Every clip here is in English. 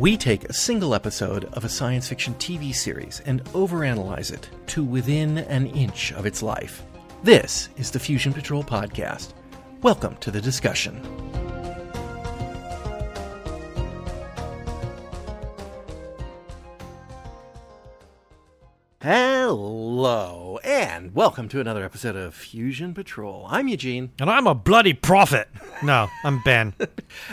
We take a single episode of a science fiction TV series and overanalyze it to within an inch of its life. This is the Fusion Patrol Podcast. Welcome to the discussion. Hello, and welcome to another episode of Fusion Patrol. I'm Eugene. And I'm a bloody prophet. No, I'm Ben.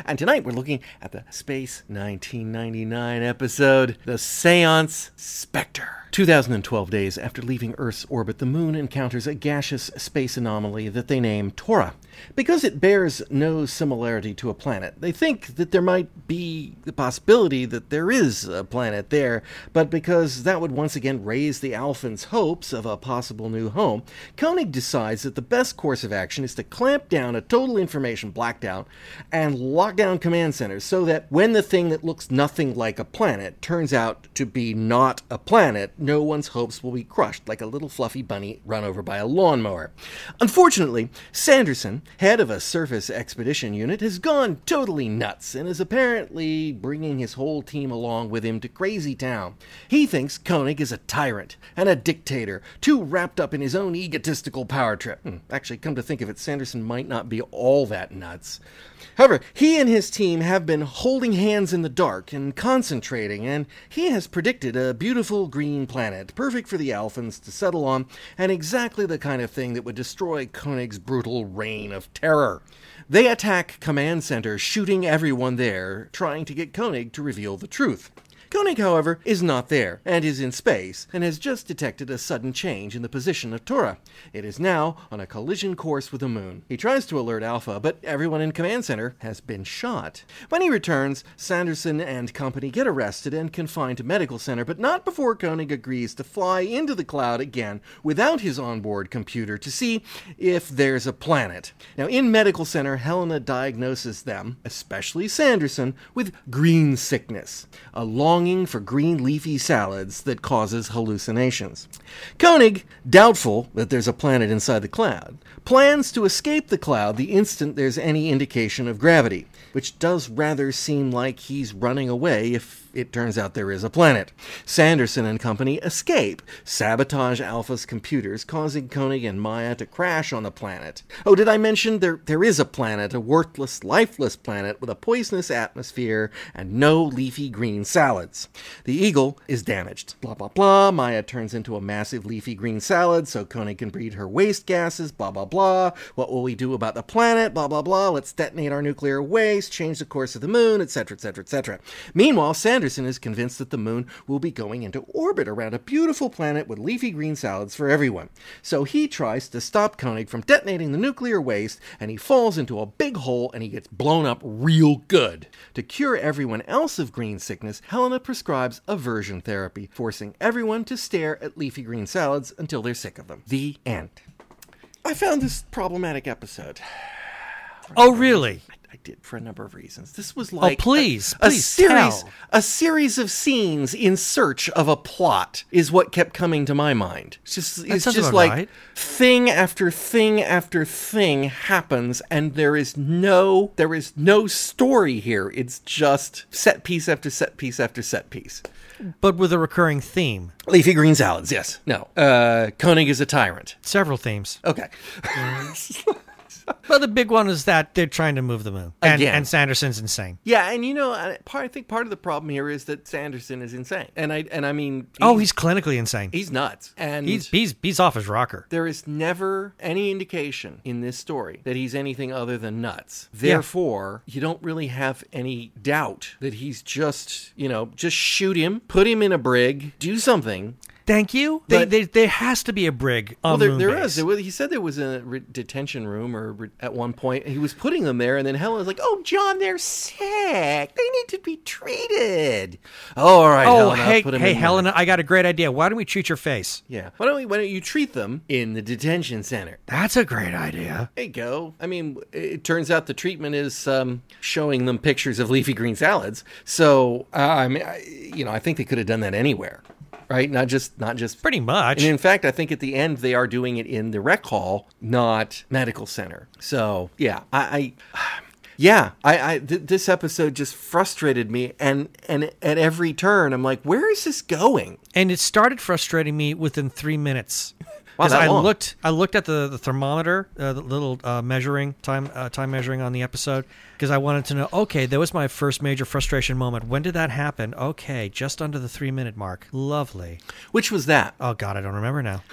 And tonight we're looking at the Space 1999 episode, The Seance Spectre. 2012 days after leaving Earth's orbit, the moon encounters a gaseous space anomaly that they name Tora. Because it bears no similarity to a planet, they think that there might be the possibility that there is a planet there, but because that would once again raise the Alphans' hopes of a possible new home, Koenig decides that the best course of action is to clamp down a total information blackout and lock down command centers so that when the thing that looks nothing like a planet turns out to be not a planet, no one's hopes will be crushed like a little fluffy bunny run over by a lawnmower. Unfortunately, Sanderson, head of a surface expedition unit, has gone totally nuts and is apparently bringing his whole team along with him to Crazy Town. He thinks Koenig is a tyrant and a dictator, too wrapped up in his own egotistical power trip. Hmm, Actually, come to think of it, Sanderson might not be all that nuts. However, he and his team have been holding hands in the dark and concentrating, and he has predicted a beautiful green planet, perfect for the Alphans to settle on, and exactly the kind of thing that would destroy Koenig's brutal reign of terror. They attack Command Center, shooting everyone there, trying to get Koenig to reveal the truth. Koenig, however, is not there, and is in space, and has just detected a sudden change in the position of Tora. It is now on a collision course with the moon. He tries to alert Alpha, but everyone in Command Center has been shot. When he returns, Sanderson and company get arrested and confined to Medical Center, but not before Koenig agrees to fly into the cloud again without his onboard computer to see if there's a planet. Now, in Medical Center, Helena diagnoses them, especially Sanderson, with green sickness, a longing for green leafy salads that causes hallucinations. Koenig, doubtful that there's a planet inside the cloud, plans to escape the cloud the instant there's any indication of gravity, which does rather seem like he's running away if it turns out there is a planet. Sanderson and company escape, sabotage Alpha's computers, causing Koenig and Maya to crash on the planet. Oh, did I mention there there is a planet, a worthless, lifeless planet with a poisonous atmosphere and no leafy green salads. The Eagle is damaged. Blah blah blah. Maya turns into a massive leafy green salad so Koenig can breathe her waste gases. Blah blah blah. What will we do about the planet? Blah blah blah. Let's detonate our nuclear waste, change the course of the moon, etc. etc. etc. Meanwhile, Sanderson is convinced that the moon will be going into orbit around a beautiful planet with leafy green salads for everyone. So he tries to stop Koenig from detonating the nuclear waste, and he falls into a big hole and he gets blown up real good. To cure everyone else of green sickness, Helena prescribes aversion therapy, forcing everyone to stare at leafy green salads until they're sick of them. The end. I found this problematic episode. Oh, really? I did for a number of reasons. This was like please, a, a please series, tell. a series of scenes in search of a plot is what kept coming to my mind. It's just, it's just like right. thing after thing after thing happens, and there is no, there is no story here. It's just set piece after set piece after set piece. But with a recurring theme. Leafy green salads, yes. No, uh, Koenig is a tyrant. Several themes. Okay. But the big one is that they're trying to move the moon. And, Again. and Sanderson's insane. Yeah, and you know, I- part I think part of the problem here is that Sanderson is insane, and I and I mean, Oh, he's clinically insane. he's nuts, and He's he's he's off his rocker. there is never any indication in this story that he's anything other than nuts. Therefore, you don't really have any doubt that he's just, you know, just shoot him, put him in a brig, do something. Thank you. They, But- they, there has to be a brig on Well, there, there is. Was, he said there was a re- detention room, or re- at one point he was putting them there, and then Helen was like, "Oh, John, they're sick. They need to be treated." Oh, all right. Oh, Helena, hey, hey, in there. I got a great idea. Why don't we treat your face? Yeah. Why don't we? Why don't you treat them in the detention center? That's a great idea. There you go. I mean, it turns out the treatment is um, showing them pictures of leafy green salads. So, uh, I mean, I, you know, I think they could have done that anywhere, right? Not just, not just. Pretty much. And in fact, I think at the end they are doing it in the rec hall, not medical center. So, yeah, I. I Yeah, I, I th- this episode just frustrated me, and and at every turn, I'm like, where is this going? And it started frustrating me within three minutes. Wow, 'Cause that I long. looked, I looked at the, the thermometer, uh, the little uh, measuring time, uh, time measuring on the episode, because I wanted to know. Okay, that was my first major frustration moment. When did that happen? Okay, just under the three minute mark. Lovely. Which was that? Oh God, I don't remember now.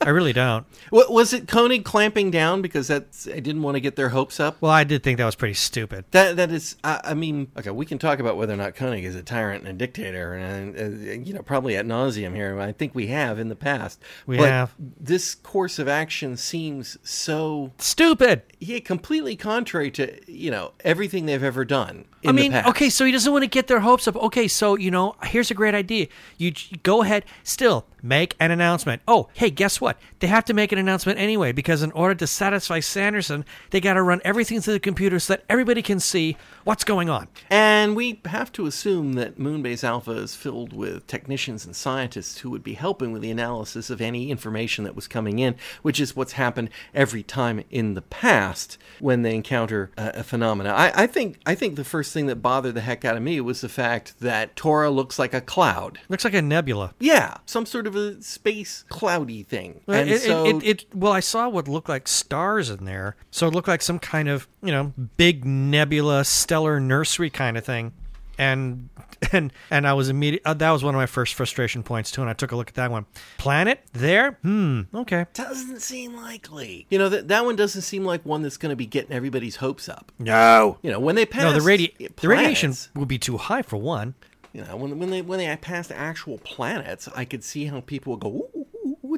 I really don't. Wa- was it Koenig clamping down because that's I didn't want to get their hopes up? Well, I did think that was pretty stupid. That that is, I, I mean, okay, we can talk about whether or not Koenig is a tyrant and a dictator, and uh, you know, probably at nauseum here. I think we have in the past. We But have. This course of action seems so Stupid. yeah, completely contrary to you know everything they've ever done. I mean, okay, so he doesn't want to get their hopes up. Okay, so you know, here's a great idea. You go ahead, still make an announcement. Oh, hey, guess what? They have to make an announcement anyway because in order to satisfy Sanderson, they got to run everything through the computer so that everybody can see what's going on. And we have to assume that Moonbase Alpha is filled with technicians and scientists who would be helping with the analysis of any information that was coming in, which is what's happened every time in the past when they encounter a, a phenomena. I, I think I think the first thing that bothered the heck out of me was the fact that Tora looks like a cloud. Looks like a nebula. Yeah, some sort of a space cloudy thing. And it, so it, it, well, I saw what looked like stars in there, so it looked like some kind of you know big nebula, stellar nursery kind of thing, and and and I was immediate. Uh, that was one of my first frustration points too, and I took a look at that one. Planet there? Hmm. Okay. doesn't seem likely. You know that that one doesn't seem like one that's going to be getting everybody's hopes up. No. You know when they pass No, the radi- the radiation planets- would be too high for one. You know, when when they when they passed actual planets, I could see how people would go,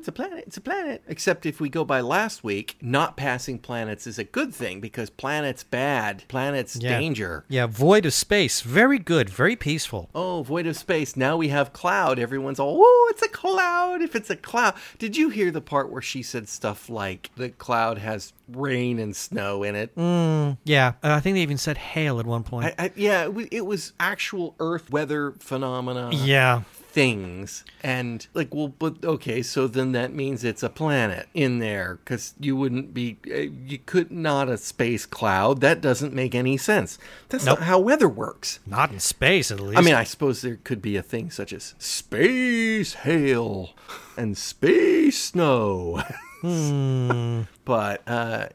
it's a planet, it's a planet. Except if we go by last week, not passing planets is a good thing because planets bad, planets Yeah. danger. Yeah, void of space. Very good. Very peaceful. Oh, void of space. Now we have cloud. Everyone's all, oh, it's a cloud. If it's a cloud. Did you hear the part where she said stuff like the cloud has rain and snow in it? Yeah, uh, I think they even said hail at one point. I, I, yeah, it was, it was actual Earth weather phenomena. yeah. Things and like well but okay so then that means it's a planet in there because you wouldn't be uh, you could not a space cloud that doesn't make any sense that's Nope. not how weather works Not in space, at least. i mean i suppose there could be a thing such as space hail and space snow but uh,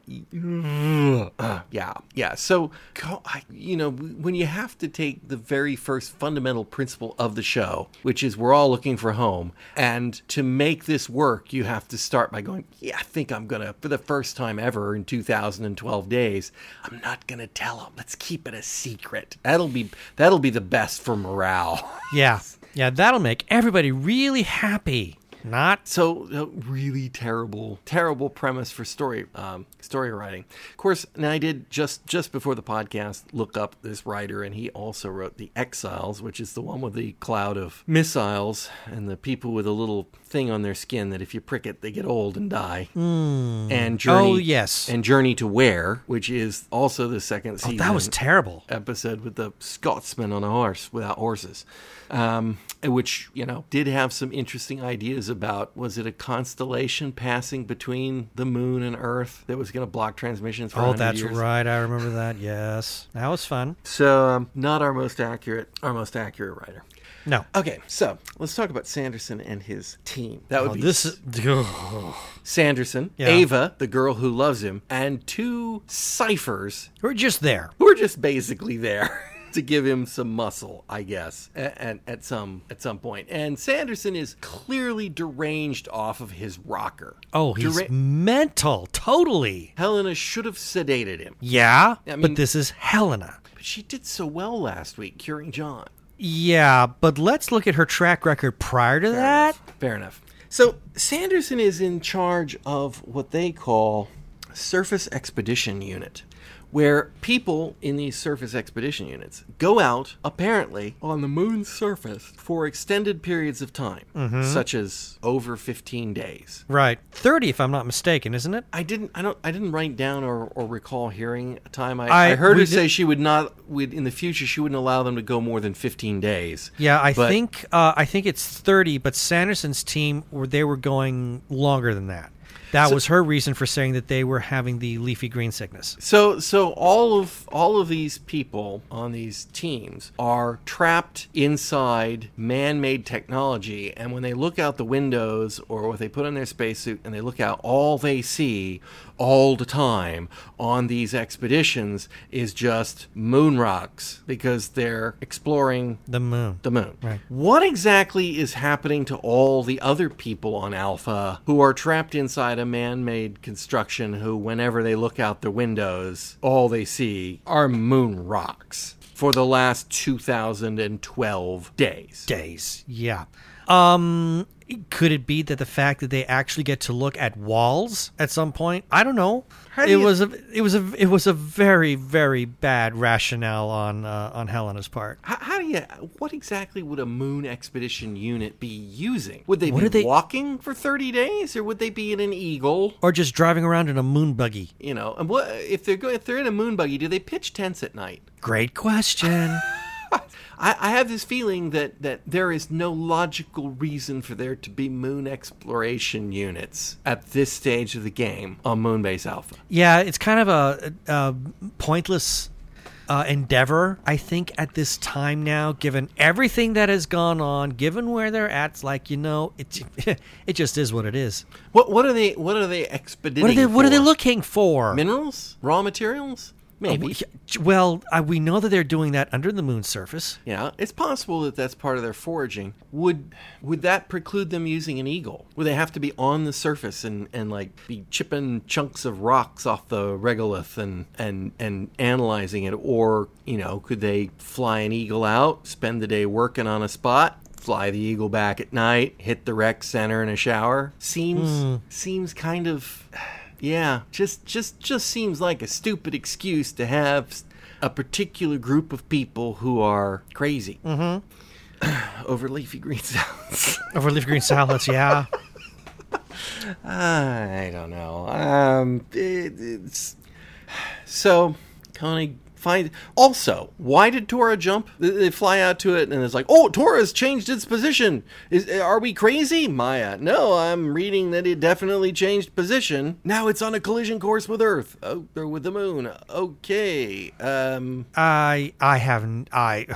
uh, yeah yeah. So you know when you have to take the very first fundamental principle of the show which is we're all looking for home and to make this work you have to start by going yeah i think i'm gonna for the first time ever in 2012 days i'm not gonna tell them let's keep it a secret. That'll be that'll be the best for morale. Yeah. Yeah, that'll make everybody really happy. Not so uh, really terrible terrible premise for story um, story writing of course now i did just just before the podcast look up this writer and he also wrote the exiles which is the one with the cloud of missiles and the people with a little thing on their skin that if you prick it they get old and die and journey Oh, yes. and journey to where which is also the second season that was terrible. episode with the Scotsman on a horse without horses, um, which you know did have some interesting ideas about. Was it a constellation passing between the moon and Earth that was going to block transmissions? For Oh, that's years? right. I remember that. Yes, that was fun. So um, not our most accurate, our most accurate writer. No. Okay, so let's talk about Sanderson and his team. That would Oh, be this is. Sanderson, Yeah. Ava, the girl who loves him, and two ciphers We're just there. we're just basically there to give him some muscle, I guess, at, at, at some at some point. And Sanderson is clearly deranged off of his rocker. Oh, he's Dera- mental. Totally. Helena should have sedated him, Yeah, I mean- but this is Helena. but she did so well last week curing John. Yeah, but let's look at her track record prior to that. Fair enough. So Sanderson is in charge of what they call Surface Expedition Unit, where people in these surface expedition units go out, apparently, on the moon's surface for extended periods of time, such as over 15 days. Right. 30, if I'm not mistaken, isn't it? I didn't. I don't. I didn't write down or, or recall hearing a time. I, I- I, heard her did- say she would not. Would in the future she wouldn't allow them to go more than fifteen days. Yeah, I But- think uh, I think it's 30, but Sanderson's team they were going longer than that. That was her reason for saying that they were having the leafy green sickness. So so all of all of these people on these teams are trapped inside man-made technology and when they look out the windows or what they put on their spacesuit and they look out all they see all the time on these expeditions is just moon rocks because they're exploring The moon. the moon. Right. What exactly is happening to all the other people on Alpha who are trapped inside a man made construction who, whenever they look out the windows, all they see are moon rocks for the last 2012 days? days. Yeah. Um could it be that the fact that they actually get to look at walls at some point? I don't know. Do It you- was a it was a it was a very very bad rationale on uh, on Helena's part. How, how do you? What exactly would a moon expedition unit be using? Would they What be they- walking for thirty days, or would they be in an eagle? Or just driving around in a moon buggy. You know, and what if they're going? If they're in a moon buggy, do they pitch tents at night? Great question. I, I have this feeling that, that there is no logical reason for there to be moon exploration units at this stage of the game on Moonbase Alpha. yeah, it's kind of a, a pointless uh, endeavor, I think, at this time now, given everything that has gone on, given where they're at. It's like you know, it it just is what it is. What what are they what are they expediting? What are they What are they looking for? Minerals, raw materials, maybe. Well, uh, we know that they're doing that under the moon's surface. Yeah, it's possible that that's part of their foraging. Would would that preclude them using an eagle? Would they have to be on the surface and, and like be chipping chunks of rocks off the regolith and, and and analyzing it, or you know, could they fly an eagle out, spend the day working on a spot, fly the eagle back at night, hit the rec center in a shower? Seems seems kind of yeah, just just just seems like a stupid excuse to have a particular group of people who are crazy over leafy green salads. Over leaf green salads, yeah. I don't know. Um, it, it's so Koenig find. Also, why did Tora jump? They, fly out to it, and it's like, oh, Tora's changed its position. Is are we crazy, Maya? No, I'm reading that it definitely changed position. Now it's on a collision course with Earth. Oh, or with the Moon. Okay. Um. I I haven't I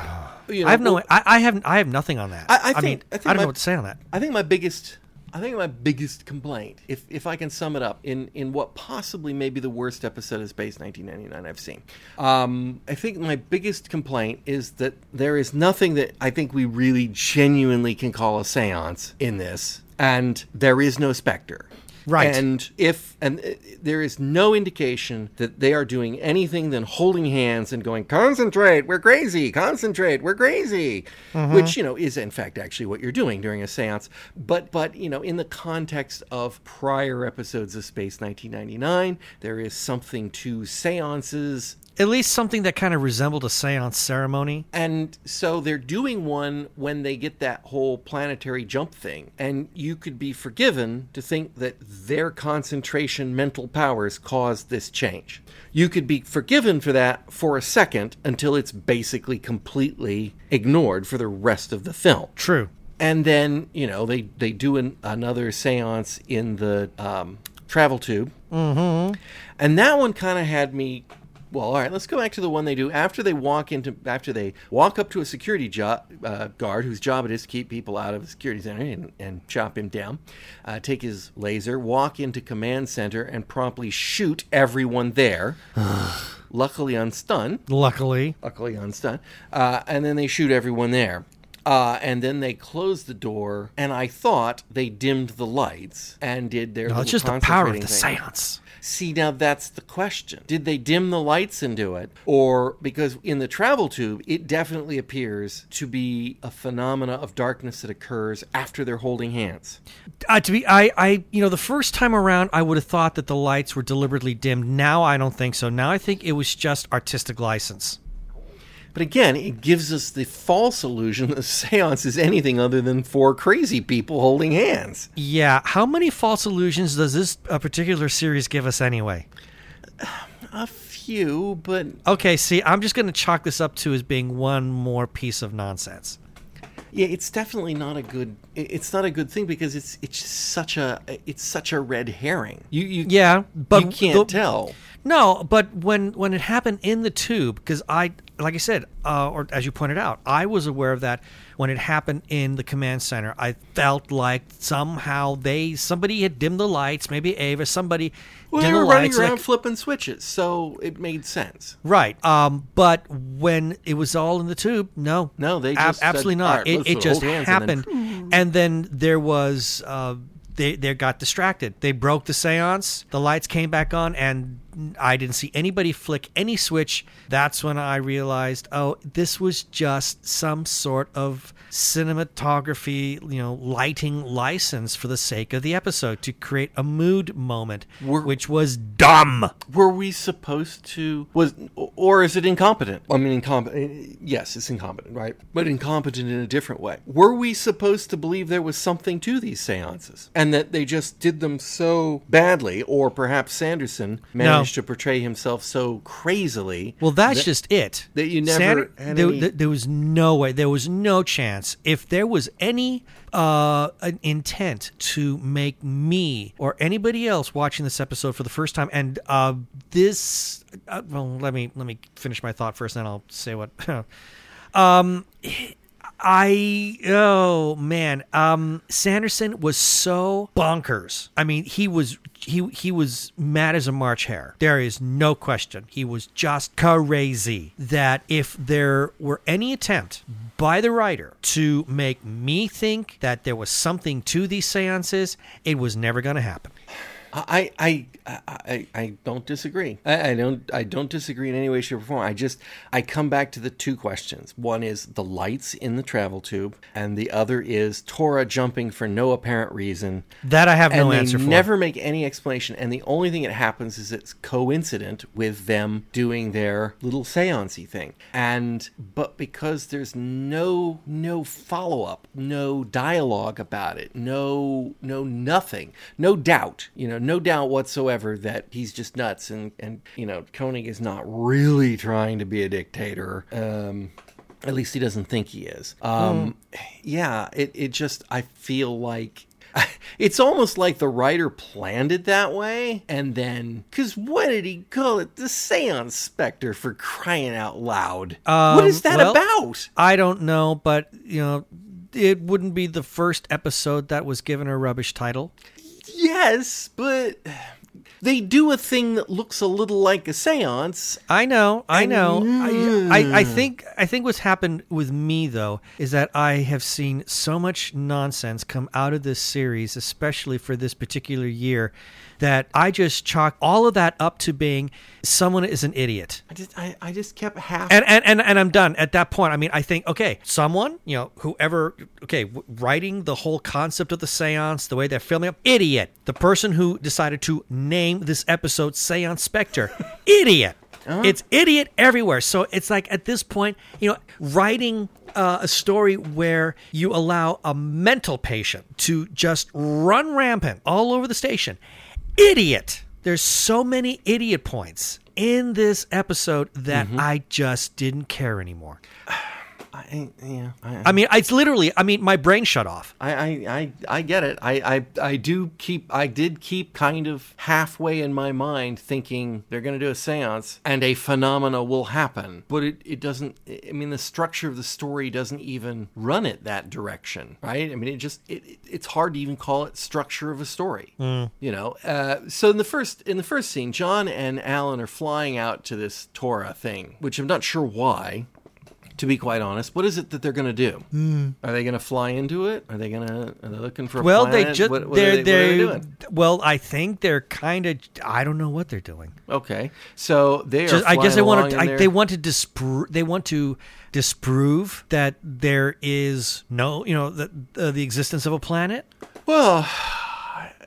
You know, I have no I, I have I have nothing on that. I- I mean think- I think I don't my- know what to say on that. I think my biggest I think my biggest complaint, if if I can sum it up in in what possibly may be the worst episode of Space 1999 I've seen, um, I think my biggest complaint is that there is nothing that I think we really genuinely can call a séance in this, and there is no specter. Right. And if and uh, there is no indication that they are doing anything than holding hands and going concentrate, we're crazy, concentrate, we're crazy, which you know is in fact actually what you're doing during a séance. But but you know in the context of prior episodes of Space 1999, there is something to séances At least something that kind of resembled a séance ceremony. and so they're doing one when they get that whole planetary jump thing. And you could be forgiven to think that their concentration mental powers caused this change. You could be forgiven for that for a second until it's basically completely ignored for the rest of the film. True. And then, you know, they, they do an, another seance in the um, travel tube. Mm-hmm. And that one kind of had me. Well, all right, let's go back to the one they do after they walk into after they walk up to a security jo- uh, guard whose job it is to keep people out of the security center and, and chop him down. Uh, take his laser, walk into command center, and promptly shoot everyone there. luckily unstunned Luckily. luckily unstunned. Uh, and then they shoot everyone there. Uh, and then they close the door, and I thought they dimmed the lights and did their. No, it's just the power of the thing. séance. See, now that's the question. Did they dim the lights and do it? Or because in the travel tube, it definitely appears to be a phenomena of darkness that occurs after they're holding hands. Uh, to be, I, I, you know, the first time around, I would have thought that the lights were deliberately dimmed. Now I don't think so. Now I think it was just artistic license. But again, it gives us the false illusion that seance is anything other than four crazy people holding hands. Yeah. How many false illusions does this uh, particular series give us anyway? A few, but Okay, see, I'm just going to chalk this up to as being one more piece of nonsense. Yeah, it's definitely not a good. It- It's not a good thing because it's it's such a it's such a red herring. You you Yeah, but you can't the- tell. No, but when when it happened in the tube, because I, like I said, uh, or as you pointed out, I was aware of that when it happened in the command center. I felt like somehow they somebody had dimmed the lights, maybe Ava, somebody Well, they dimmed were the running lights. around like- flipping switches, so it made sense. right. Um, but when it was all in the tube, no, No, they Ab- just said, absolutely not. right, it it just hands," and then- happened, and then there was. Uh, they, they got distracted. They broke the seance. The lights came back on, and I didn't see anybody flick any switch. That's when I realized, oh, this was just some sort of cinematography, you know, lighting license for the sake of the episode to create a mood moment, We're- which was dumb. Were we supposed to was or is it incompetent? I mean incompetent. Eh, eh, yes, it's incompetent, right? But incompetent in a different way. Were we supposed to believe there was something to these séances and that they just did them so badly or perhaps Sanderson managed to portray himself so crazily? Well, that's that- just it. that you never had there, any- there- was no way. There was no chance. If there was any uh, an intent to make me or anybody else watching this episode for the first time, and uh, this, uh, well, let me let me finish my thought first, then I'll say what. um, I oh man, um, Sanderson was so bonkers. I mean, he was he he was mad as a March hare. There is no question. He was just crazy. That if there were any attempt by the writer to make me think that there was something to these seances, it was never going to happen. I, I, I, I, don't disagree. I, I don't I don't disagree in any way, shape, or form. I just I come back to the two questions. One is the lights in the travel tube, and the other is Tora jumping for no apparent reason. That I have no answer for. never make any explanation. And the only thing that happens is it's coincident with them doing their little seancey thing. And but because there's no no follow up, no dialogue about it, no no nothing, no doubt, you know, no doubt whatsoever that he's just nuts and and you know Koenig is not really trying to be a dictator. Um, at least he doesn't think he is. Um, Yeah, it, it just, I feel like it's almost like the writer planned it that way. And then, because what did he call it? The Seance Spectre for crying out loud. what is that well- about? I don't know, but you know, it wouldn't be the first episode that was given a rubbish title. Yes, but they do a thing that looks a little like a seance. I know, I know. I, mm. I, I think I think what's happened with me though is that I have seen so much nonsense come out of this series, especially for this particular year, that I just chalk all of that up to being someone is an idiot. I just, I, I just kept half. And, and and and I'm done at that point. I mean, I think okay, someone, you know, whoever, okay, writing the whole concept of the séance, the way they're filming it, idiot. The person who decided to name this episode Séance Spectre, idiot. It's idiot everywhere. So it's like at this point, you know, writing uh, a story where you allow a mental patient to just run rampant all over the station, idiot. There's so many idiot points in this episode that mm-hmm. I just didn't care anymore. I, yeah, I, I mean, it's literally, I mean, my brain shut off. I, I, I, I get it. I, I, I do keep, I did keep kind of halfway in my mind thinking they're going to do a seance and a phenomena will happen. But it, it doesn't, I mean, the structure of the story doesn't even run it that direction, right? I mean, it just, it, it- it's hard to even call it structure of a story, you know? Uh, so in the first, in the first scene, John and Alan are flying out to this Tora thing, which I'm not sure why to be quite honest. What is it that they're going to do? Are they going to fly into it? Are they going to? Are they looking for? A Well, they just, What, what they're, they, are doing? well, I think they're kind of, I don't know what they're doing. Okay, so they are. Just, I guess they want to. I, they want to disprove. They want to disprove that there is no, you know, the uh, the existence of a planet. Well,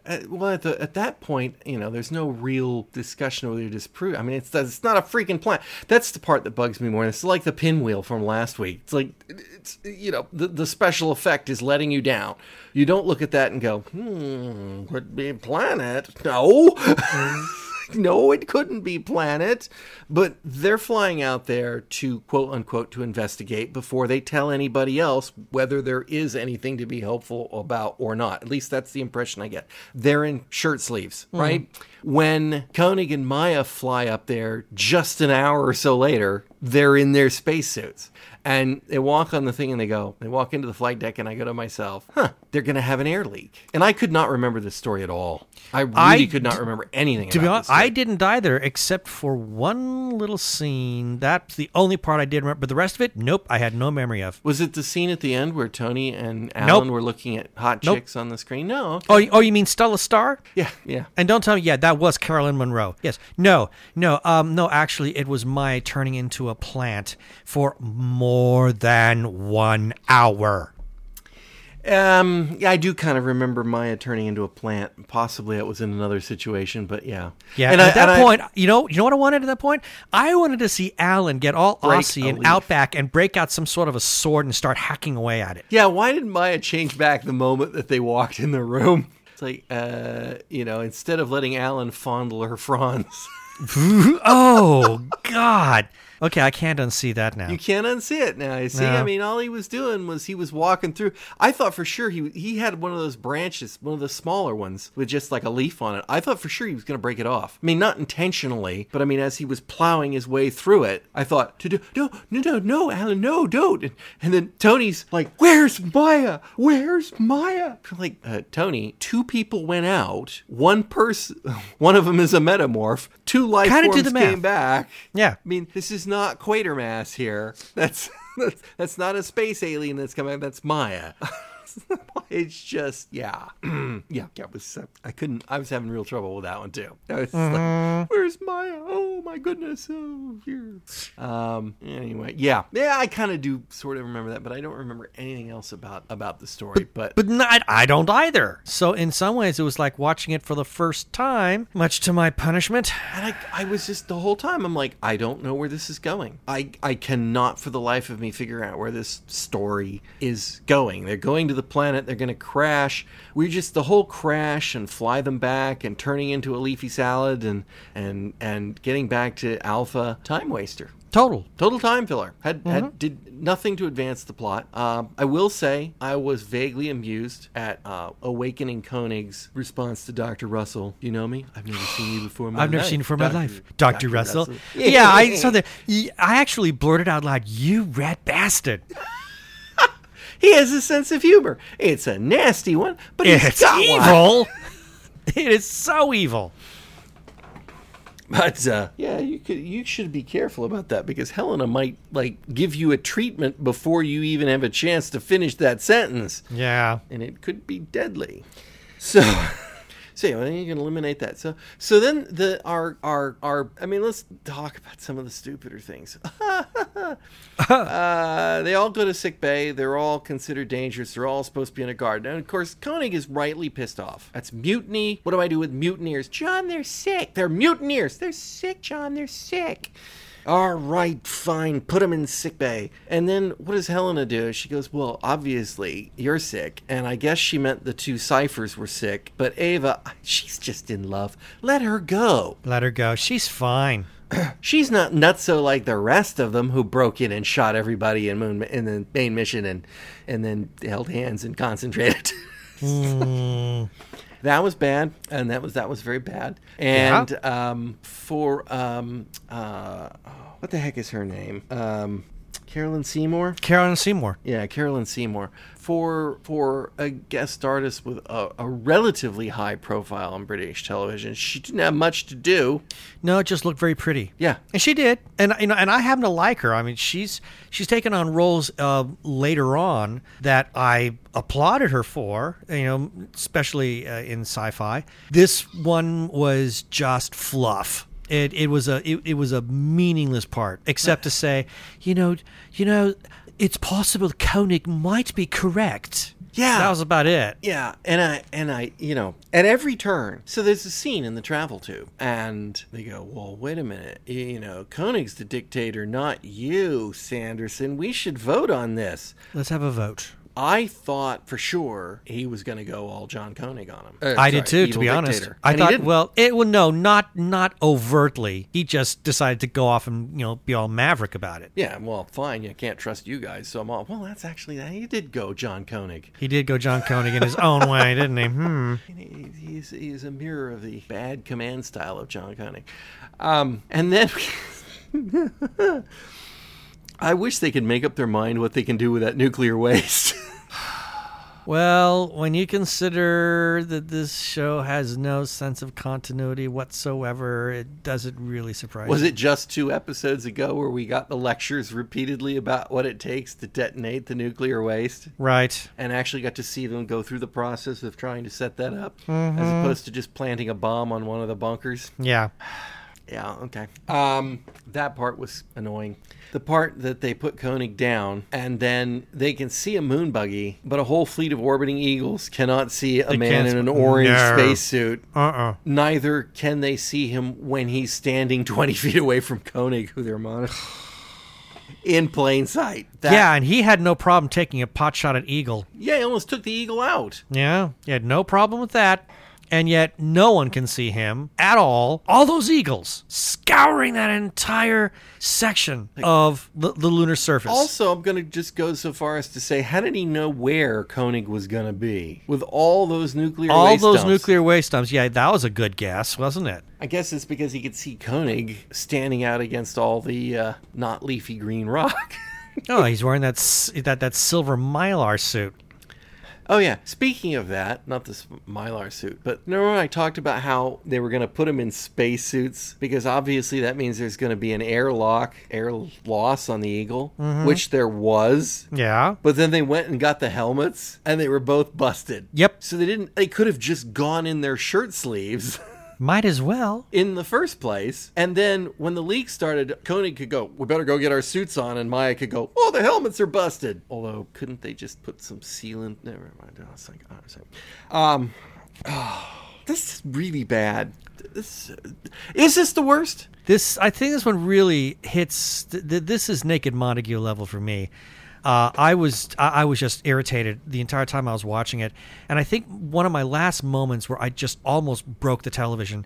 uh, well, at, the, at that point, you know, there's no real discussion of whether you disprove. I mean, it's it's not a freaking planet. That's the part that bugs me more. It's like the pinwheel from last week. It's like it's you know the the special effect is letting you down. You don't look at that and go, hmm, could be a planet. No. no, it couldn't be planet. But they're flying out there to quote unquote to investigate before they tell anybody else whether there is anything to be helpful about or not. At least that's the impression I get. They're in shirt sleeves, hmm. right? When Koenig and Maya fly up there just an hour or so later, they're in their spacesuits. And they walk on the thing and they go, they walk into the flight deck, and I go to myself, huh, they're going to have an air leak. And I could not remember this story at all. I really I could not remember anything To be honest. I didn't either, except for one little scene. That's the only part I did remember. But the rest of it, nope, I had no memory of. Was it the scene at the end where Tony and Alan Nope. were looking at hot Nope. chicks on the screen? No. Okay. Oh, you- oh, you mean Stella Star? Yeah, yeah. And don't tell me, yeah, that was Carolyn Munro. Yes, no, no, um, no. Actually, it was Maya turning into a plant for more than one hour. Um, yeah, I do kind of remember Maya turning into a plant. Possibly it was in another situation, but yeah. Yeah, And and I- at that and I- point, you know, you know what I wanted at that point? I wanted to see Alan get all Aussie and leaf. Outback and break out some sort of a sword and start hacking away at it. Yeah, why didn't Maya change back the moment that they walked in the room? It's like, uh, you know, instead of letting Alan fondle her fronds, oh God. Okay, I can't unsee that now. you can't unsee it now. You see, No. I mean, all he was doing was he was walking through. I thought for sure he he had one of those branches, one of the smaller ones with just like a leaf on it. I thought for sure he was going to break it off. I mean, not intentionally, but I mean, as he was plowing his way through it, I thought to do no, no, no, no, Alan, no, don't. And, and then Tony's like, "Where's Maya? Where's Maya?" I'm like, uh, Tony, two people went out. One person, one of them is a metamorph. Two life Kinda do forms the math. came back. Yeah. I mean, this is not Quatermass here. That's that's, that's not a space alien that's coming. That's Maya. it's just yeah, yeah. Yeah, was. Uh, I couldn't. I was having real trouble with that one too. I was like, "Where's Maya? Oh my goodness! Oh here." Um. Anyway, yeah, yeah. I kind of do sort of remember that, but I don't remember anything else about about the story. But, but not, I don't either. So in some ways, it was like watching it for the first time, much to my punishment. And I, I was just the whole time I'm like I don't know where this is going. I I cannot for the life of me figure out where this story is going. They're going to the planet. They're going to crash. We just the whole crash and fly them back and turning into a leafy salad and and and getting back to Alpha time waster. Total. Total time filler. Had, had did nothing to advance the plot. Um, I will say I was vaguely amused at uh, Awakening Koenig's response to Doctor Russell. You know me? I've never seen you before. I've never life. seen it for my life. Dr. Russell. Yeah. Yeah, I saw that. I actually blurted out loud, You rat bastard. He has a sense of humor. It's a nasty one, but he's It's got one. evil. it is so evil. But uh, yeah, you could you should be careful about that because Helena might like give you a treatment before you even have a chance to finish that sentence. Yeah. and it could be deadly. So, so then you can eliminate that. So, so then the our our our. I mean, let's talk about some of the stupider things. uh, they all go to sick bay. They're all considered dangerous. They're all supposed to be in a guard. And of course, Koenig is rightly pissed off. That's mutiny. What do I do with mutineers? John, they're sick. They're mutineers. They're sick, John. They're sick. All right, fine. Put him in sick bay. And then what does Helena do? She goes, Well, obviously, you're sick. And I guess she meant the two ciphers were sick. But Ava, she's just in love. Let her go. Let her go. She's fine. She's not nutso like the rest of them who broke in and shot everybody in moon in the main mission and and then held hands and concentrated. Hmm. That was bad, and that was that was very bad. And um, for um, uh, what the heck is her name? Um, Carolyn Seymour. Carolyn Seymour. Yeah, Carolyn Seymour. For for a guest artist with a, a relatively high profile on British television, she didn't have much to do. No, it just looked very pretty. Yeah, And she did, and you know, and I happen to like her. I mean, she's she's taken on roles uh, later on that I applauded her for. You know, especially uh, in sci-fi. This one was just fluff. It, it was a it, it was a meaningless part, except to say, you know, you know, it's possible Koenig might be correct. Yeah. that was about it. Yeah, and I and I, you know, at every turn. So there's a scene in the travel tube, and they go, "Well, wait a minute. You, you know, Koenig's the dictator, not you, Sanderson. We should vote on this." Let's have a vote. I thought for sure he was going to go all John Koenig on him. Uh, I sorry, did too, to evil be honest. I And thought, well, it well, no, not not overtly. He just decided to go off and you know be all maverick about it. yeah, well, fine. You can't trust you guys, so I'm all. Well, that's actually that. He did go John Koenig. He did go John Koenig in his own way, didn't he? Hmm. He- He's he's a mirror of the bad command style of John Koenig. Um, and then. I wish they could make up their mind what they can do with that nuclear waste. Well, when you consider that this show has no sense of continuity whatsoever, it doesn't really surprise Was me. it just two episodes ago where we got the lectures repeatedly about what it takes to detonate the nuclear waste? Right. And actually got to see them go through the process of trying to set that up, Mm-hmm. as opposed to just planting a bomb on one of the bunkers. Yeah. Yeah, okay. Um, that part was annoying. The part that they put Koenig down, and then they can see a moon buggy, but a whole fleet of orbiting eagles cannot see a They man in an orange No. spacesuit. Uh-uh. Neither can they see him when he's standing 20 feet away from Koenig, who they're monitoring. In plain sight. That- yeah, and he had no problem taking a pot shot at Eagle. Yeah, he almost took the eagle out. Yeah, he had no problem with that. And yet, no one can see him at all. All those eagles scouring that entire section of the, the lunar surface. Also, I'm going to just go so far as to say, how did he know where Koenig was going to be with all those nuclear all waste those dumps? nuclear waste dumps. Yeah, that was a good guess, wasn't it? I guess it's because he could see Koenig standing out against all the uh, not leafy green rock. Oh, he's wearing that that that silver mylar suit. Oh yeah. Speaking of that, not this mylar suit, but remember when I talked about how they were going to put him in spacesuits because obviously that means there's going to be an airlock, air loss on the Eagle, mm-hmm. which there was. Yeah. But then they went and got the helmets, and they were both busted. Yep. So they didn't. They could have just gone in their shirt sleeves. Might as well. in the first place. And then when the leak started, Koenig could go, we better go get our suits on. And Maya could go, oh, the helmets are busted. Although, couldn't they just put some sealant? Never mind. I was like, oh, sorry. Um, oh, this is really bad. This, is this the worst? This, I think, this one really hits. Th- th- this is naked Montague level for me. Uh, I was, I, I was just irritated the entire time I was watching it, and I think one of my last moments where I just almost broke the television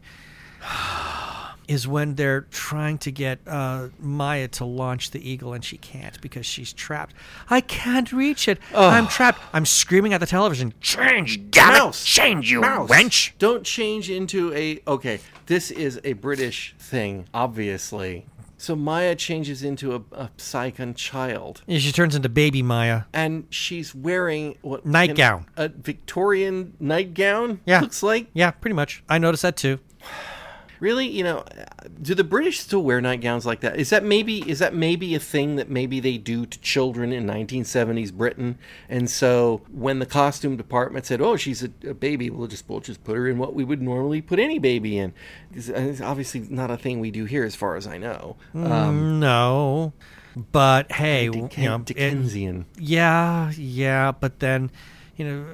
is when they're trying to get uh, Maya to launch the eagle, and she can't because she's trapped. I can't reach it. I'm trapped. I'm screaming at the television. Change, damn Mouse. it! Change, you Mouse. wench! Don't change into a. Okay, this is a British thing, obviously. So Maya changes into a, a Psychon child. Yeah, she turns into baby Maya. and she's wearing what Nightgown. a Victorian nightgown. Yeah. looks like. Yeah, pretty much. I noticed that too. Really, you know, do the British still wear nightgowns like that? Is that maybe is that maybe a thing that maybe they do to children in 1970s Britain? And so when the costume department said, "Oh, she's a, a baby," we'll just we'll just put her in what we would normally put any baby in. It's obviously not a thing we do here, as far as I know. Um, No, but hey, w- you know, it- Dickensian. yeah, yeah, but then, you know,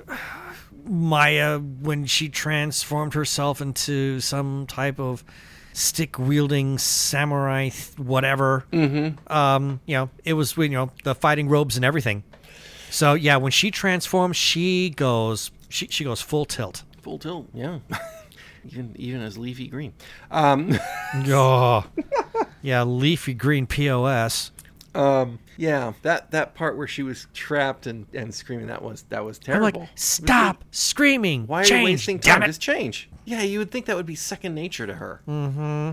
Maya when she transformed herself into some type of stick wielding samurai, th- whatever. Mm-hmm. Um, you know, it was you know the fighting robes and everything. So yeah, when she transforms, she goes she she goes full tilt. Full tilt, yeah. even even as leafy green. Um, Oh, yeah, leafy green pos. Um, yeah, that that part where she was trapped and, and screaming that was that was I'm terrible. like, stop screaming! Why are Change, you wasting time? Just change. Yeah, you would think that would be second nature to her. Mm-hmm.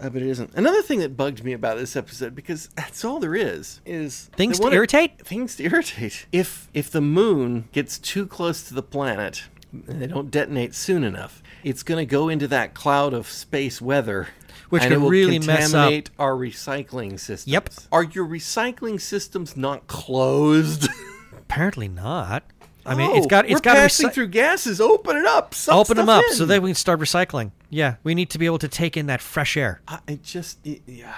Uh, but it isn't. Another thing that bugged me about this episode because that's all there is is Things to irritate? Things to irritate. If if the moon gets too close to the planet and they don't detonate soon enough, it's going to go into that cloud of space weather. Which and will really mess up- our recycling systems. Yep. Are your recycling systems not closed? Apparently not. I mean, Oh, it's got it's got to passing through gases. Open it up. Open them up in. so that we can start recycling. Yeah, we need to be able to take in that fresh air. I it just it, yeah.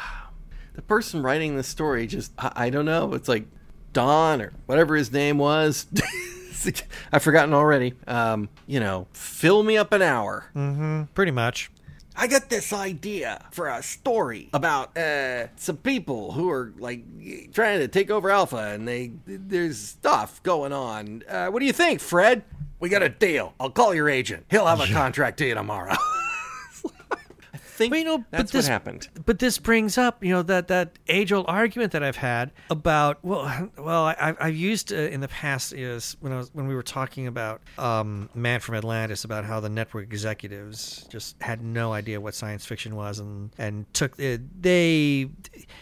The person writing the story just I, I don't know. It's like Don or whatever his name was. I've forgotten already. Um, you know, fill me up an hour. Mm-hmm, Pretty much. I got this idea for a story about uh, some people who are like trying to take over Alpha, and they there's stuff going on. Uh, what do you think, Fred? We got a deal. I'll call your agent. He'll have a contract to you tomorrow. Think But, you know, but that's this- what happened. But this brings up, you know, that that age old argument that I've had about well, well, I, I've- I've used uh, in the past is when I was when we were talking about um, Man from Atlantis about how the network executives just had no idea what science fiction was and and took uh, they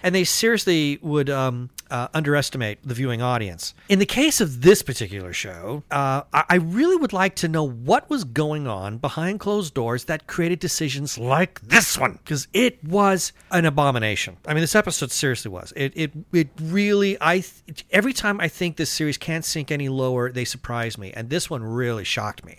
and they seriously would um, uh, underestimate the viewing audience. In the case of this particular show, uh, I, I really would like to know what was going on behind closed doors that created decisions like this one, because it was an abomination. I mean, this episode seriously was. It it it really. I every time I think this series can't sink any lower, they surprise me, and this one really shocked me.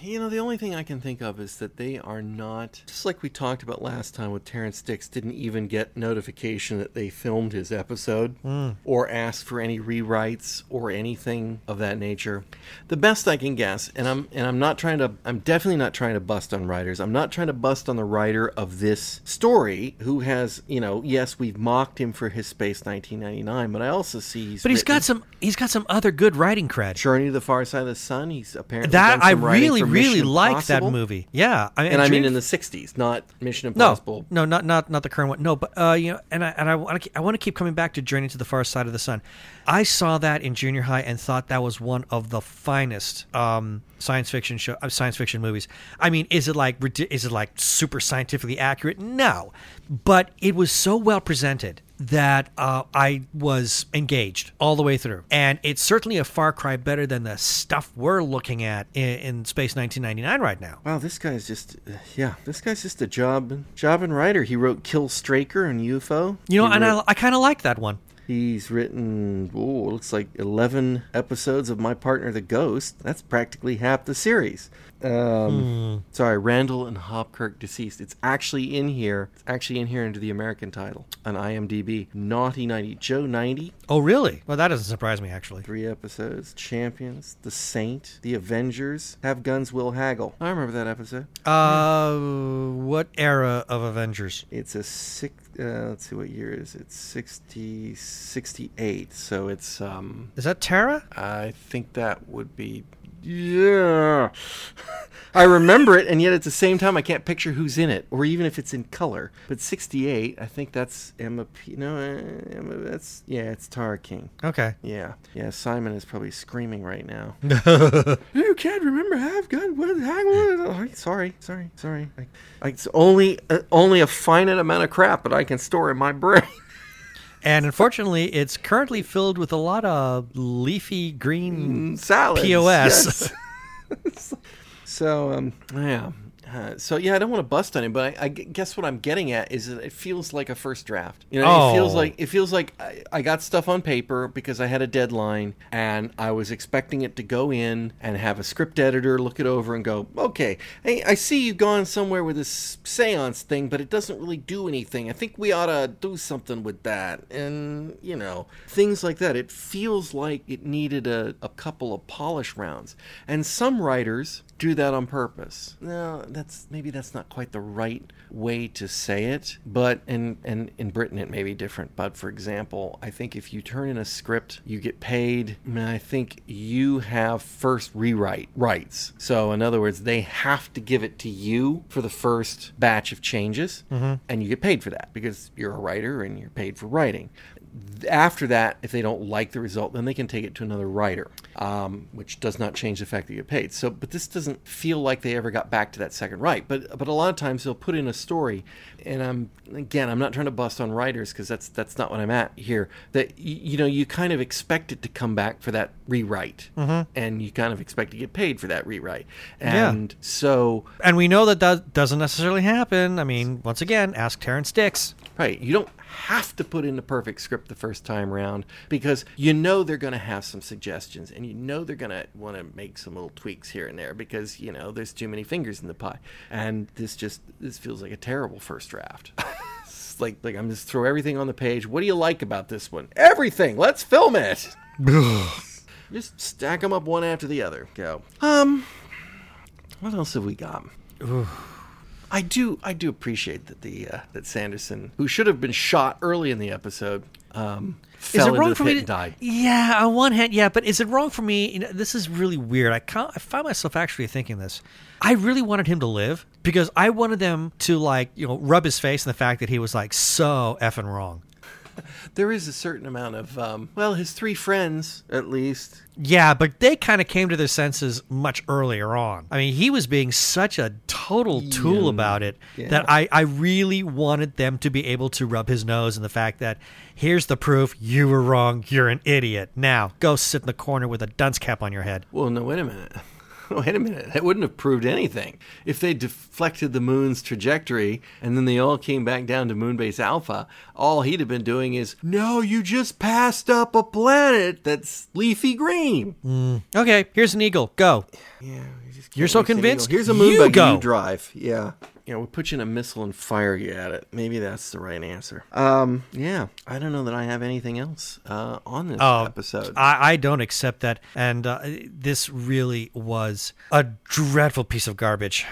You know, the only thing I can think of is that they are not, just like we talked about last time with Terrance Dicks, didn't even get notification that they filmed his episode hmm. or asked for any rewrites or anything of that nature. The best I can guess, and I'm and I'm not trying to, I'm definitely not trying to bust on writers. I'm not trying to bust on the writer of this story, who has, you know, yes, we've mocked him for his Space 1999, but I also see he's But he's written got some he's got some other good writing cred. Journey to the Far Side of the Sun. He's apparently That I writing really really like that movie. Yeah, I, And I mean in the '60s, not Mission Impossible. no, no, not not not the current one. No, but uh, you know, and I and I want to I want to keep coming back to Journey to the Far Side of the Sun. I saw that in junior high and thought that was one of the finest um, science fiction show uh, science fiction movies. I mean, is it like is it like super scientifically accurate? No, but it was so well presented that uh, I was engaged all the way through, and it's certainly a far cry better than the stuff we're looking at in, in Space 1999 right now. Wow, this guy's just uh, yeah, this guy's just a job job and writer. He wrote Kill Straker and UFO. You know, He and wrote- I, I kind of like that one. He's written, oh, it looks like 11 episodes of My Partner the Ghost. That's practically half the series. Um, Sorry, Randall and Hopkirk Deceased. It's actually in here. It's actually in here under the American title on IMDb. Naughty 90. Joe 90, Oh, really? Well, that doesn't surprise me, actually. three episodes. Champions, The Saint, The Avengers, Have Guns Will Haggle. I remember that episode. Uh, what era of Avengers? It's a six. Uh, let's see what year it is. It's 60, 68. So it's um. Is that Tara? I think that would be. Yeah. I remember it, and yet at the same time, I can't picture who's in it, or even if it's in color. But 68, I think that's Emma P. No, uh, Emma, that's. Yeah, it's Tara King. Okay. Yeah. Yeah, Simon is probably screaming right now. you can't remember Have Gun. What? Hang on. Sorry, sorry, sorry. I, I, it's only, uh, only a finite amount of crap that I can store in my brain. And unfortunately, it's currently filled with a lot of leafy green. salads. POS. yes. so um, yeah. Uh, so yeah, I don't want to bust on him, but I, I guess what I'm getting at is that it feels like a first draft. You know, it feels Oh. like it feels like I, I got stuff on paper because I had a deadline, and I was expecting it to go in and have a script editor look it over and go, okay, hey, I see you've gone somewhere with this seance thing, but it doesn't really do anything. I think we ought to do something with that, and you know, things like that. It feels like it needed a, a couple of polish rounds, and some writers do that on purpose. No, that's maybe that's not quite the right way to say it, but and and in Britain it may be different. But for example, I think if you turn in a script, you get paid. I, mean, I think you have first rewrite rights. So in other words, they have to give it to you for the first batch of changes, mm-hmm. and you get paid for that because you're a writer and you're paid for writing after that, if they don't like the result, then they can take it to another writer, um, which does not change the fact that you get paid. So, but this doesn't feel like they ever got back to that second right. But but a lot of times they'll put in a story, and I'm again I'm not trying to bust on writers because that's that's not what I'm at here. That y- you know you kind of expect it to come back for that rewrite, and you kind of expect to get paid for that rewrite, Yeah. and so And we know that that doesn't necessarily happen. I mean, once again, ask Terrance Dicks. Right. You don't have to put in the perfect script the first time round because you know they're going to have some suggestions and you know they're going to want to make some little tweaks here and there because, you know, there's too many fingers in the pie. And this just this feels like a terrible first draft. It's like like I'm just throw everything on the page. What do you like about this one? Everything. Let's film it. just stack them up one after the other. Go. Um what else have we got? I do I do appreciate that the uh, that Sanderson, who should have been shot early in the episode, um, fell into the pit and died. Yeah, on one hand, yeah, but is it wrong for me? You know, this is really weird. I can't, I find myself actually thinking this. I really wanted him to live because I wanted them to like you know rub his face in the fact that he was like so effing wrong. There is a certain amount of um, well, his three friends at least. Yeah, but they kind of came to their senses much earlier on. I mean, he was being such a total tool Yeah. about it Yeah. that I, I really wanted them to be able to rub his nose in the fact that here's the proof you were wrong, you're an idiot. Now go sit in the corner with a dunce cap on your head. Well, no, wait a minute. Wait a minute. That wouldn't have proved anything. If they deflected the moon's trajectory and then they all came back down to Moonbase Alpha, all he'd have been doing is, no, you just passed up a planet that's leafy green. Hmm. Okay, here's an eagle. Go. Yeah, You're so convinced? Here's a moon You buggy go. you drive. Yeah. You know, we put you in a missile and fire you at it. Maybe that's the right answer. Um, yeah. I don't know that I have anything else uh, on this Oh, episode. I, I don't accept that. And uh, this really was a dreadful piece of garbage.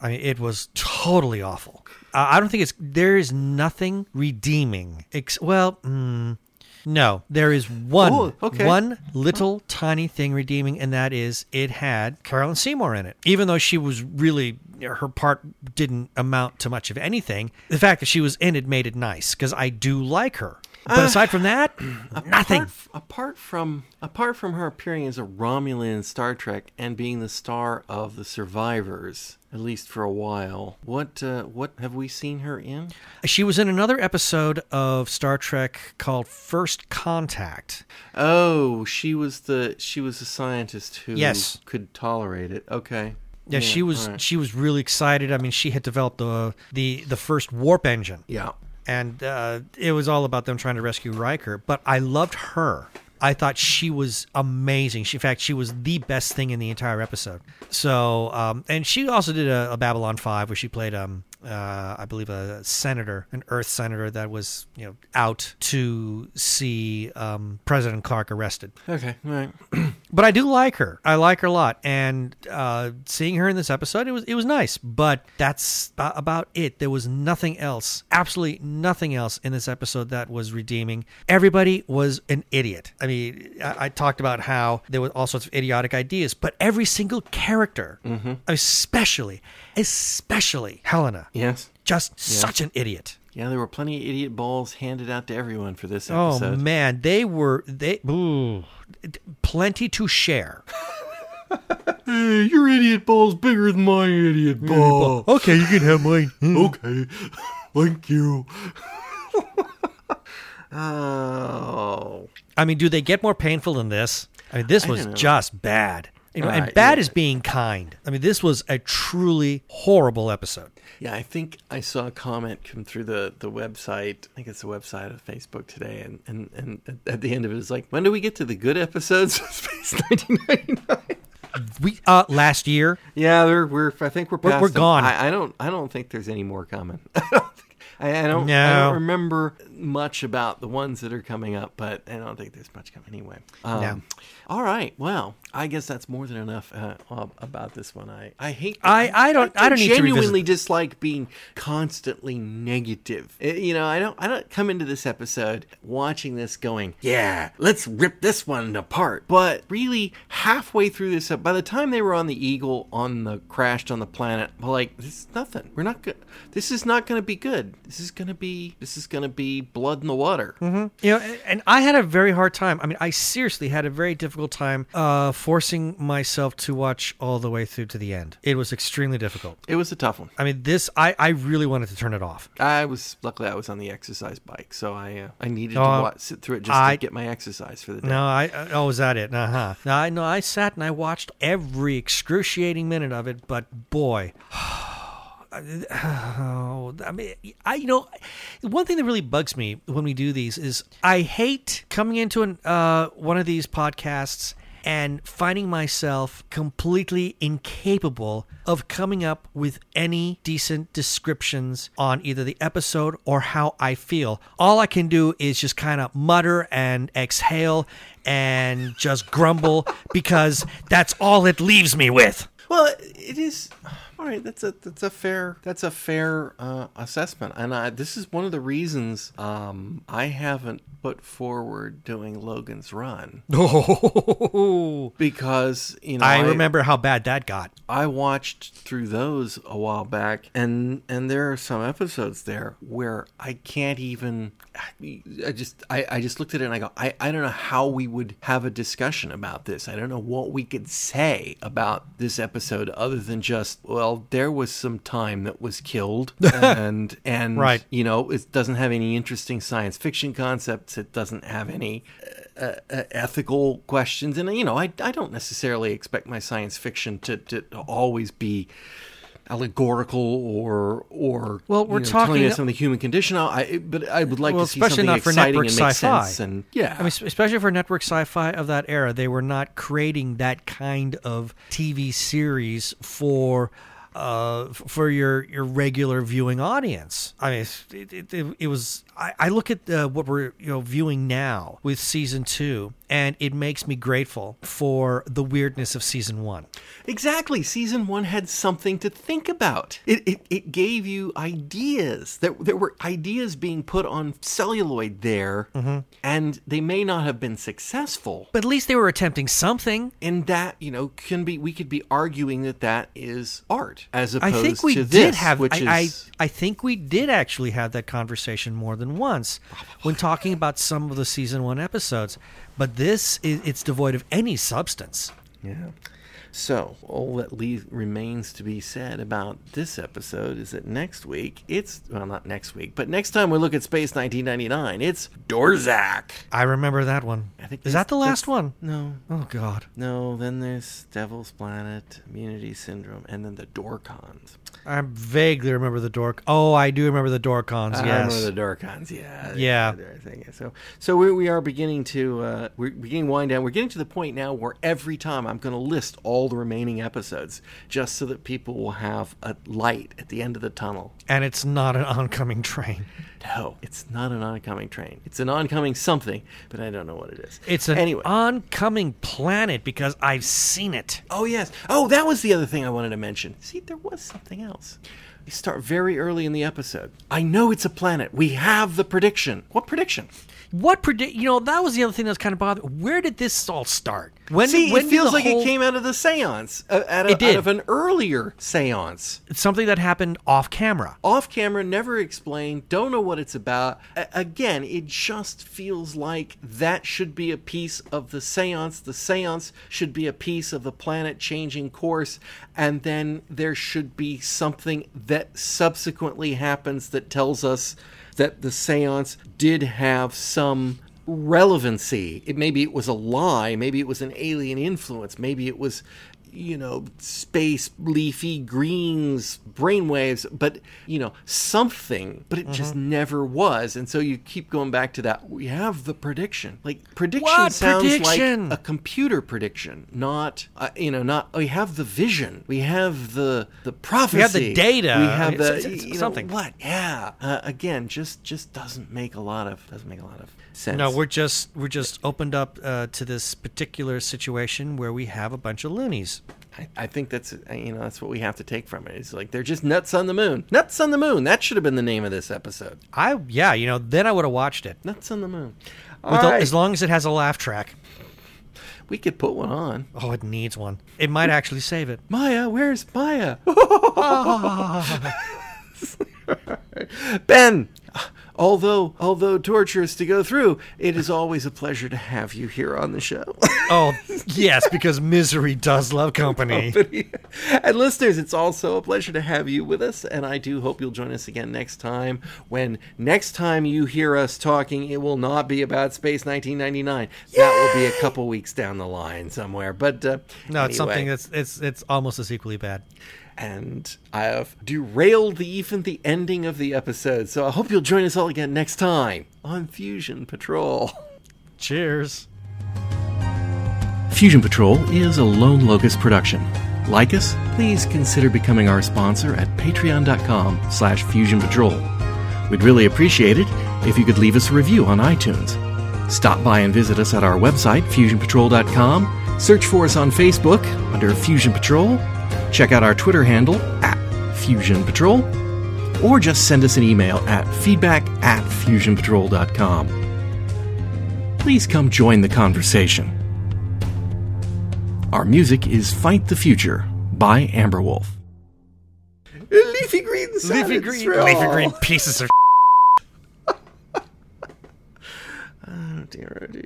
I mean, it was totally awful. Uh, I don't think it's there is nothing redeeming. Ex- well, mm, no, there is one Oh, okay. one little tiny thing redeeming, and that is it had Carolyn Seymour in it. Even though she was really her part didn't amount to much of anything, the fact that she was in it made it nice because I do like her. But uh, aside from that, nothing. Apart, apart from apart from her appearing as a Romulan in Star Trek and being the star of the Survivors, at least for a while, what uh, what have we seen her in? She was in another episode of Star Trek called First Contact. Oh, she was the she was a scientist who Yes. could tolerate it. Okay. Yeah, she was right. she was really excited. I mean, she had developed the the the first warp engine, Yeah. and uh, it was all about them trying to rescue Riker. But I loved her. I thought she was amazing. She, in fact, she was the best thing in the entire episode. So, um, and she also did a, a Babylon Five where she played, um, uh, I believe, a senator, an Earth senator that was, you know, out to see um, President Clark arrested. Okay. All right. But I do like her. I like her a lot, and uh, seeing her in this episode, it was it was nice. But that's about it. There was nothing else, absolutely nothing else in this episode that was redeeming. Everybody was an idiot. I mean, I, I talked about how there were all sorts of idiotic ideas, but every single character, especially, especially Helena, yes. just such an idiot. Yeah, there were plenty of idiot balls handed out to everyone for this Oh episode. man, they were they ooh, plenty to share. Hey, your idiot ball's bigger than my idiot ball. Okay, you can have mine. Hmm. Okay. Thank you. oh. I mean, do they get more painful than this? I mean, this was just bad. You know, and bad yeah. is being kind. I mean, this was a truly horrible episode. Yeah, I think I saw a comment come through the, the website. I think it's the website of Facebook today, and, and, and at the end of it, it's like, when do we get to the good episodes of Space 1999? We uh last year, Yeah, they're, we're. I think we're We're- we're gone. I, I don't. I don't think there's any more coming. I. I, don't. I don't remember much about the ones that are coming up, but I don't think there's much coming anyway. Um, No. All right. Well, I guess that's more than enough uh, about this one. I. I hate. I- I don't- I don't need to genuinely dislike being constantly negative. Uh, You know, I don't. I don't come into this episode watching this going, yeah, let's rip this one apart. But really, halfway through this, by the time they were on the Eagle on the crashed on the planet, like this is nothing. We're not good. This is not going to be good. This is going to be. This is going to be blood in the water. you know, and- and I had a very hard time. I mean, I seriously had a very difficult time uh forcing myself to watch all the way through to the end. It was extremely difficult. It was a tough one. I mean, this I I really wanted to turn it off. I was luckily I was on the exercise bike, so I uh, I needed Oh, to wa sit through it just I- to get my exercise for the day. No, I I- oh, was that it? Uh huh. No, I no, I sat and I watched every excruciating minute of it, but boy. Oh, I mean, I you know, one thing that really bugs me when we do these is I hate coming into an uh, one of these podcasts and finding myself completely incapable of coming up with any decent descriptions on either the episode or how I feel. All I can do is just kind of mutter and exhale and just grumble because that's all it leaves me with. Well, it is. All right, that's a that's a fair that's a fair uh, assessment, and I, this is one of the reasons um, I haven't put forward doing Logan's Run Oh, because you know I remember how bad that got. I watched through those a while back, and and there are some episodes there where I can't even. I just I, I just looked at it and I go I, I don't know how we would have a discussion about this. I don't know what we could say about this episode other than just well there was some time that was killed and and Right. you know it doesn't have any interesting science fiction concepts. It doesn't have any uh, uh, ethical questions and you know I, I don't necessarily expect my science fiction to, to always be allegorical or or Well, we're know, telling talking- us something human condition I, but I would like Well, to see especially something not for exciting network and sci-fi. sense and yeah I mean, especially for network sci-fi of that era, they were not creating that kind of TV series for uh, for your your regular viewing audience. I mean, it, it, it, it was. I, I look at uh, what we're you know viewing now with season two, and it makes me grateful for the weirdness of season one. Exactly. Season one had something to think about. It, it, it gave you ideas. There, there were ideas being put on celluloid there, Mm-hmm. and they may not have been successful. But at least they were attempting something. And that, you know, can be, we could be arguing that that is art as I opposed think we to did this, have. which I, is. I I think we did actually have that conversation more than once when talking about some of the season one episodes. But this is it's devoid of any substance. Yeah. So, all that le- remains to be said about this episode is that next week, it's, well, not next week, but next time we look at Space 1999, it's Dorzak. I remember that one. I think is that the last one? No. Oh God. No, then there's Devil's Planet, Immunity Syndrome, and then the Dorcons. I vaguely remember the dork. Oh, I do remember the Dorcons. I yes. remember the Dorcons, yeah. Yeah. So, so we, we are beginning to, uh, we're beginning wind down. We're getting to the point now where every time I'm going to list all the remaining episodes just so that people will have a light at the end of the tunnel. and it's not an oncoming train. No, it's not an oncoming train. It's an oncoming something, but I don't know what it is. It's an anyway. oncoming planet because I've seen it. Oh yes. Oh, that was the other thing I wanted to mention. See, there was something else. We start very early in the episode. I know it's a planet. We have the prediction. What prediction? What predict? You know, that was the other thing that was kind of bothering. Where did this all start? When? See, it feels like whole- it came out of the séance, uh, out, of, It did. out of an earlier séance. It's something that happened off camera. Off camera, never explained. Don't know what it's about. A- again, it just feels like that should be a piece of the séance. The séance should be a piece of the planet changing course, and then there should be something that subsequently happens that tells us that the séance did have some relevancy. It maybe it was a lie, maybe it was an alien influence, maybe it was you know space leafy greens brainwaves but you know something but it just Mm-hmm. never was and so you keep going back to that we have the prediction like prediction What sounds prediction? like a computer prediction not uh, you know not we have the vision we have the the prophecy we have the data. we have It's- the it's- it's you know, something. what yeah uh, again just just doesn't make a lot of doesn't make a lot of sense No, we're just we're just opened up uh, to this particular situation where we have a bunch of loonies. I, I think that's uh, you know that's what we have to take from it. It's like they're just nuts on the moon. Nuts on the moon. That should have been the name of this episode. I yeah, you know, then I would have watched it. Nuts on the moon. With All right. As long as it has a laugh track. we could put one on. Oh, it needs one. It might actually save it. Maya, where's Maya? ben, although although torturous to go through, it is always a pleasure to have you here on the show. Oh yes, because misery does love company. and listeners, it's also a pleasure to have you with us, and I do hope you'll join us again next time. When next time you hear us talking, it will not be about Space 1999. That will be a couple weeks down the line somewhere. But uh, No, it's something that's it's it's almost as equally bad. And I have derailed the even the ending of the episode. So I hope you'll join us all again next time on Fusion Patrol. Cheers. Fusion Patrol is a Lone Locust production. Like us, please consider becoming our sponsor at patreon.com slash fusion patrol. We'd really appreciate it if you could leave us a review on iTunes. Stop by and visit us at our website, fusionpatrol.com. Search for us on Facebook under Fusion Patrol, Check out our Twitter handle at Fusion Patrol, or just send us an email at feedback at fusionpatrol.com. Please come join the conversation. Our music is Fight the Future by Amberwolf. Leafy green Leafy green, leafy green pieces of. Oh dear, oh dear.